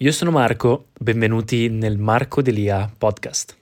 Io sono Marco, benvenuti nel Marco Delia podcast.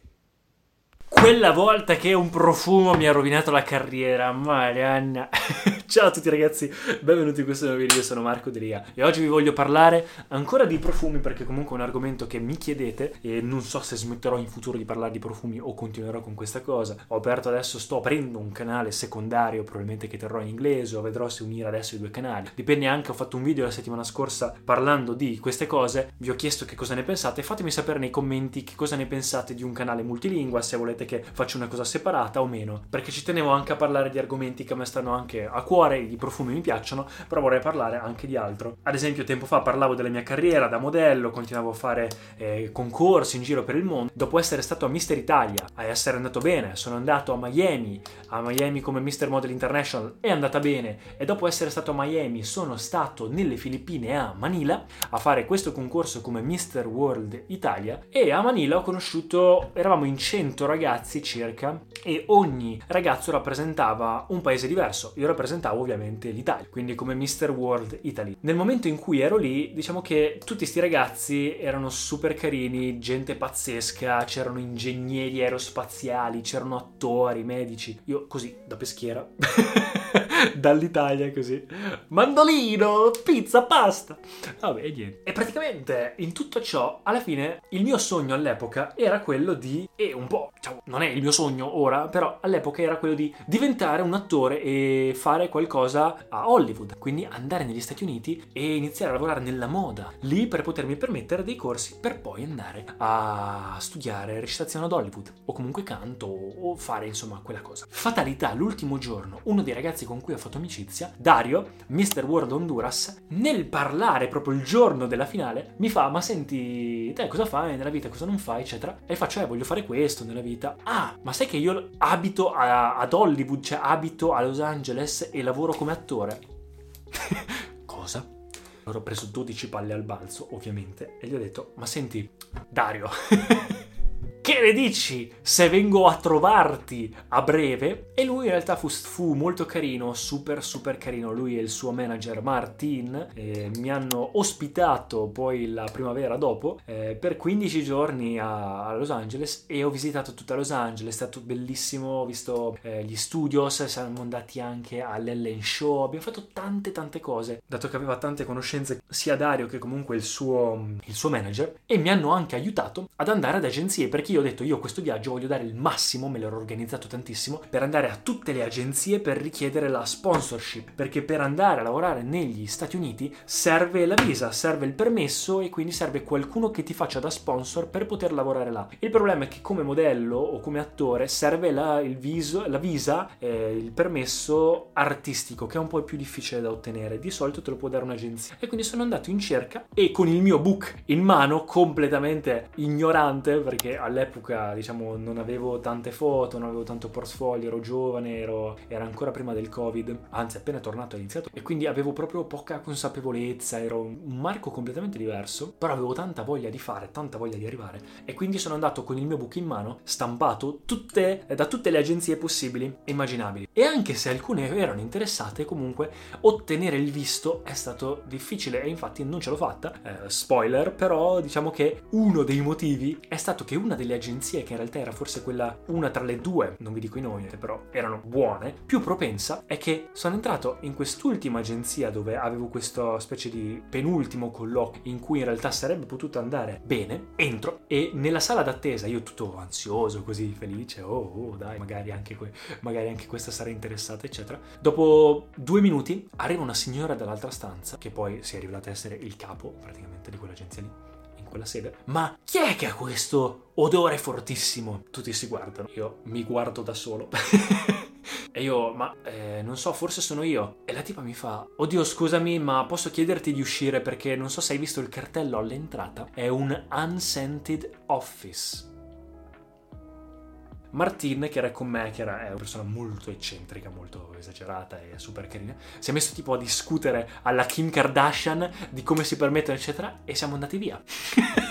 Quella volta che un profumo mi ha rovinato la carriera, Marianna. Ciao a tutti ragazzi, benvenuti in questo nuovo video, sono Marco Delia e oggi vi voglio parlare ancora di profumi perché comunque è un argomento che mi chiedete e non so se smetterò in futuro di parlare di profumi o continuerò con questa cosa. Ho aperto adesso, sto aprendo un canale secondario probabilmente che terrò in inglese o vedrò se unire adesso i due canali. Dipende anche, ho fatto un video la settimana scorsa parlando di queste cose, vi ho chiesto che cosa ne pensate, fatemi sapere nei commenti che cosa ne pensate di un canale multilingua, se volete che faccia una cosa separata o meno, perché ci tenevo anche a parlare di argomenti che a me stanno anche a cuore, i profumi mi piacciono, però vorrei parlare anche di altro. Ad esempio, tempo fa parlavo della mia carriera da modello, continuavo a fare eh, concorsi in giro per il mondo. Dopo essere stato a Mister Italia, a essere andato bene, sono andato a Miami, a Miami come Mister Model International, è andata bene, e dopo essere stato a Miami sono stato nelle Filippine a Manila a fare questo concorso come Mister World Italia e a Manila ho conosciuto, eravamo in 100 ragazzi circa e ogni ragazzo rappresentava un paese diverso. Io rappresentavo ovviamente l'Italia, quindi come Mr. World Italy. Nel momento in cui ero lì, diciamo che tutti questi ragazzi erano super carini, gente pazzesca, c'erano ingegneri aerospaziali, c'erano attori, medici. Io così, da peschiera, dall'Italia così, mandolino, pizza, pasta. Vabbè, niente. E praticamente in tutto ciò, alla fine, il mio sogno all'epoca era quello di, e un po', diciamo, non è il mio sogno ora, però all'epoca era quello di diventare un attore e fare qualcosa a Hollywood, quindi andare negli Stati Uniti e iniziare a lavorare nella moda, lì per potermi permettere dei corsi per poi andare a studiare recitazione ad Hollywood o comunque canto o fare insomma quella cosa. Fatalità, l'ultimo giorno, uno dei ragazzi con cui ho fatto amicizia, Dario, Mr. World Honduras, nel parlare proprio il giorno della finale, mi fa "Ma senti, te cosa fai nella vita, cosa non fai, eccetera?" E faccio "Eh, voglio fare questo nella vita." Ah, ma sai che io abito a, ad Hollywood, cioè abito a Los Angeles e lavoro come attore? Cosa? Allora ho preso 12 palle al balzo, ovviamente, e gli ho detto, ma senti, Dario, che ne dici se vengo a trovarti a breve? E lui in realtà fu, fu molto carino, super super carino. Lui e il suo manager Martin eh, mi hanno ospitato poi la primavera dopo eh, per 15 giorni a, a, Los Angeles e ho visitato tutta Los Angeles. È stato bellissimo, ho visto eh, gli studios, siamo andati anche all'Ellen Show, abbiamo fatto tante tante cose. Dato che aveva tante conoscenze sia Dario che comunque il suo, il suo manager e mi hanno anche aiutato ad andare ad agenzie perché io ho detto io questo viaggio voglio dare il massimo, me l'ero organizzato tantissimo, per andare a tutte le agenzie per richiedere la sponsorship, perché per andare a lavorare negli Stati Uniti serve la visa, serve il permesso e quindi serve qualcuno che ti faccia da sponsor per poter lavorare là. Il problema è che come modello o come attore serve la, il viso, la visa, eh, il permesso artistico che è un po' più difficile da ottenere, di solito te lo può dare un'agenzia. E quindi sono andato in cerca e con il mio book in mano completamente ignorante perché all'epoca all'epoca, diciamo, non avevo tante foto, non avevo tanto portfolio, ero giovane, ero, era ancora prima del Covid, anzi appena tornato ho iniziato e quindi avevo proprio poca consapevolezza, ero un Marco completamente diverso, però avevo tanta voglia di fare, tanta voglia di arrivare e quindi sono andato con il mio book in mano, stampato tutte, da tutte le agenzie possibili e immaginabili. E anche se alcune erano interessate, comunque ottenere il visto è stato difficile e infatti non ce l'ho fatta. Eh, spoiler, però diciamo che uno dei motivi è stato che una delle agenzie, che in realtà era forse quella una tra le due, non vi dico i nomi, però erano buone, più propensa, è che sono entrato in quest'ultima agenzia dove avevo questa specie di penultimo colloquio in cui in realtà sarebbe potuto andare bene, entro e nella sala d'attesa io tutto ansioso, così felice, oh, oh dai, magari anche, que- magari anche questa sarà interessata, eccetera. Dopo due minuti arriva una signora dall'altra stanza, che poi si è rivelata essere il capo praticamente di quell'agenzia lì quella sede. Ma chi è che ha questo odore fortissimo? Tutti si guardano, io mi guardo da solo. e io, ma eh, non so, forse sono io. E la tipa mi fa, oddio scusami, ma posso chiederti di uscire perché non so se hai visto il cartello all'entrata. È un unscented office. Martin, che era con me, che era, una persona molto eccentrica, molto esagerata e super carina, si è messo tipo a discutere alla Kim Kardashian di come si permettono, eccetera, e siamo andati via.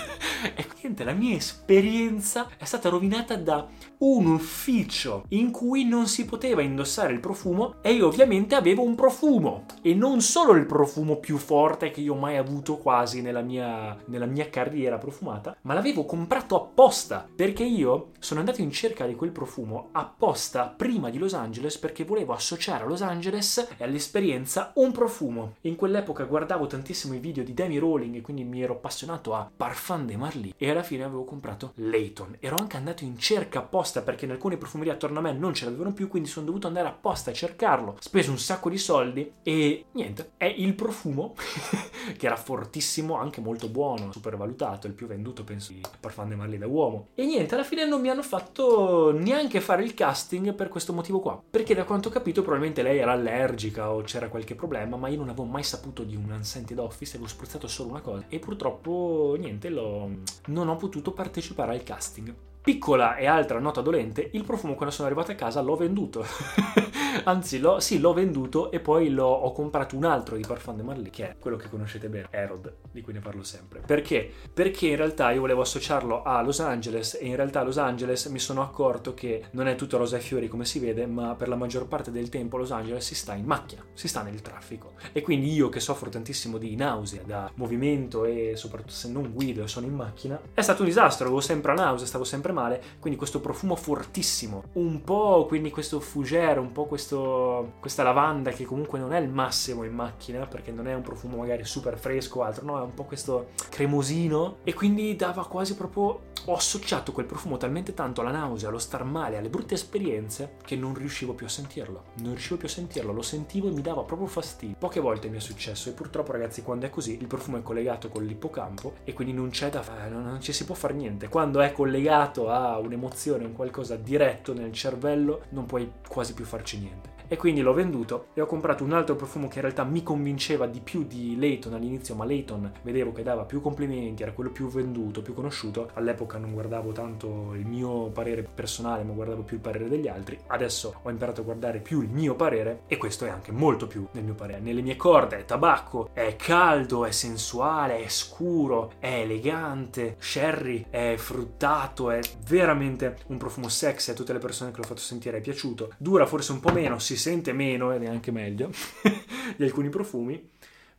e niente, la mia esperienza è stata rovinata da un ufficio in cui non si poteva indossare il profumo e io ovviamente avevo un profumo e non solo il profumo più forte che io ho mai avuto quasi nella mia, nella mia carriera profumata, ma l'avevo comprato apposta perché io sono andato in cerca di quel profumo apposta prima di Los Angeles perché volevo associare a Los Angeles e all'esperienza un profumo. In quell'epoca guardavo tantissimo i video di Demi Rowling e quindi mi ero appassionato a Parfum de Marly e alla fine avevo comprato Layton. Ero anche andato in cerca apposta perché in alcune profumerie attorno a me non ce l'avevano più, quindi sono dovuto andare apposta a cercarlo. Speso un sacco di soldi e niente, è il profumo che era fortissimo, anche molto buono, super valutato, il più venduto penso di Parfum de Marly da uomo. E niente, alla fine non mi hanno fatto neanche fare il casting per questo motivo qua, perché da quanto ho capito probabilmente lei era allergica o c'era qualche problema, ma io non avevo mai saputo di un unscented office, avevo spruzzato solo una cosa e purtroppo niente, l'ho non ho potuto partecipare al casting. Piccola e altra nota dolente, il profumo quando sono arrivato a casa l'ho venduto. Anzi, l'ho, sì, l'ho venduto e poi l'ho, ho comprato un altro di Parfum de Marly, che è quello che conoscete bene, Herod, di cui ne parlo sempre. Perché? Perché in realtà io volevo associarlo a Los Angeles e in realtà a Los Angeles mi sono accorto che non è tutto rosa e fiori come si vede, ma per la maggior parte del tempo Los Angeles si sta in macchina, si sta nel traffico. E quindi io che soffro tantissimo di nausea da movimento e soprattutto se non guido e sono in macchina, è stato un disastro, avevo sempre nausea, stavo sempre male, quindi questo profumo fortissimo, un po' quindi questo fougère, un po' questo questa lavanda che comunque non è il massimo in macchina perché non è un profumo magari super fresco o altro, no, è un po' questo cremosino e quindi dava quasi proprio ho associato quel profumo talmente tanto alla nausea, allo star male, alle brutte esperienze che non riuscivo più a sentirlo. Non riuscivo più a sentirlo, lo sentivo e mi dava proprio fastidio. Poche volte mi è successo e purtroppo ragazzi quando è così il profumo è collegato con l'ippocampo e quindi non c'è da fare, non ci si può fare niente. Quando è collegato a un'emozione, un qualcosa diretto nel cervello, non puoi quasi più farci niente e quindi l'ho venduto e ho comprato un altro profumo che in realtà mi convinceva di più di Layton all'inizio, ma Layton vedevo che dava più complimenti, era quello più venduto, più conosciuto. All'epoca non guardavo tanto il mio parere personale, ma guardavo più il parere degli altri. Adesso ho imparato a guardare più il mio parere e questo è anche molto più nel mio parere. Nelle mie corde è tabacco, è caldo, è sensuale, è scuro, è elegante, sherry, è fruttato, è veramente un profumo sexy a tutte le persone che l'ho fatto sentire è piaciuto. Dura forse un po' meno, si sente meno ed è anche meglio di alcuni profumi.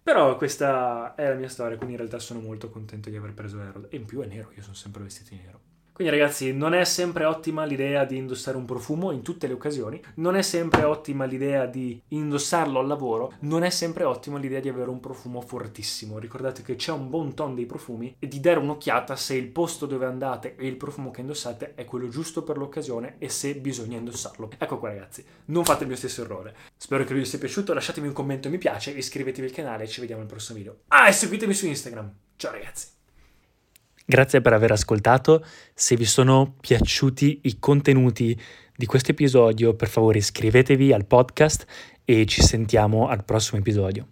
Però questa è la mia storia, quindi in realtà sono molto contento di aver preso Harold. E in più è nero, io sono sempre vestito in nero. Quindi ragazzi, non è sempre ottima l'idea di indossare un profumo in tutte le occasioni, non è sempre ottima l'idea di indossarlo al lavoro, non è sempre ottima l'idea di avere un profumo fortissimo. Ricordate che c'è un buon ton dei profumi e di dare un'occhiata se il posto dove andate e il profumo che indossate è quello giusto per l'occasione e se bisogna indossarlo. Ecco qua ragazzi, non fate il mio stesso errore. Spero che video sia piaciuto, lasciatemi un commento mi piace, iscrivetevi al canale e ci vediamo al prossimo video. Ah, e seguitemi su Instagram. Ciao ragazzi. Grazie per aver ascoltato. Se vi sono piaciuti i contenuti di questo episodio, per favore iscrivetevi al podcast e ci sentiamo al prossimo episodio.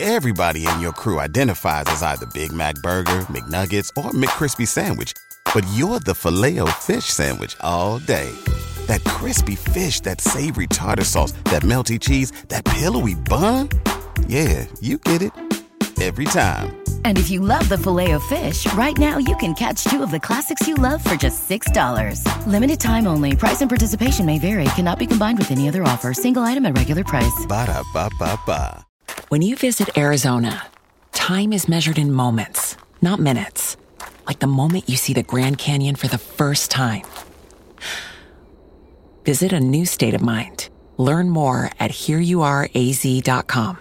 Everybody in your crew identifies as either Big Mac burger, McNuggets or McCrispy sandwich, but you're the filet fish Sandwich all day. That crispy fish, that savory tartar sauce, that melty cheese, that pillowy bun. Yeah, you get it every time. And if you love the filet of fish, right now you can catch two of the classics you love for just $6. Limited time only. Price and participation may vary. Cannot be combined with any other offer. Single item at regular price. Ba da ba ba ba. When you visit Arizona, time is measured in moments, not minutes. Like the moment you see the Grand Canyon for the first time. Visit a new state of mind. Learn more at hereyouareaz.com.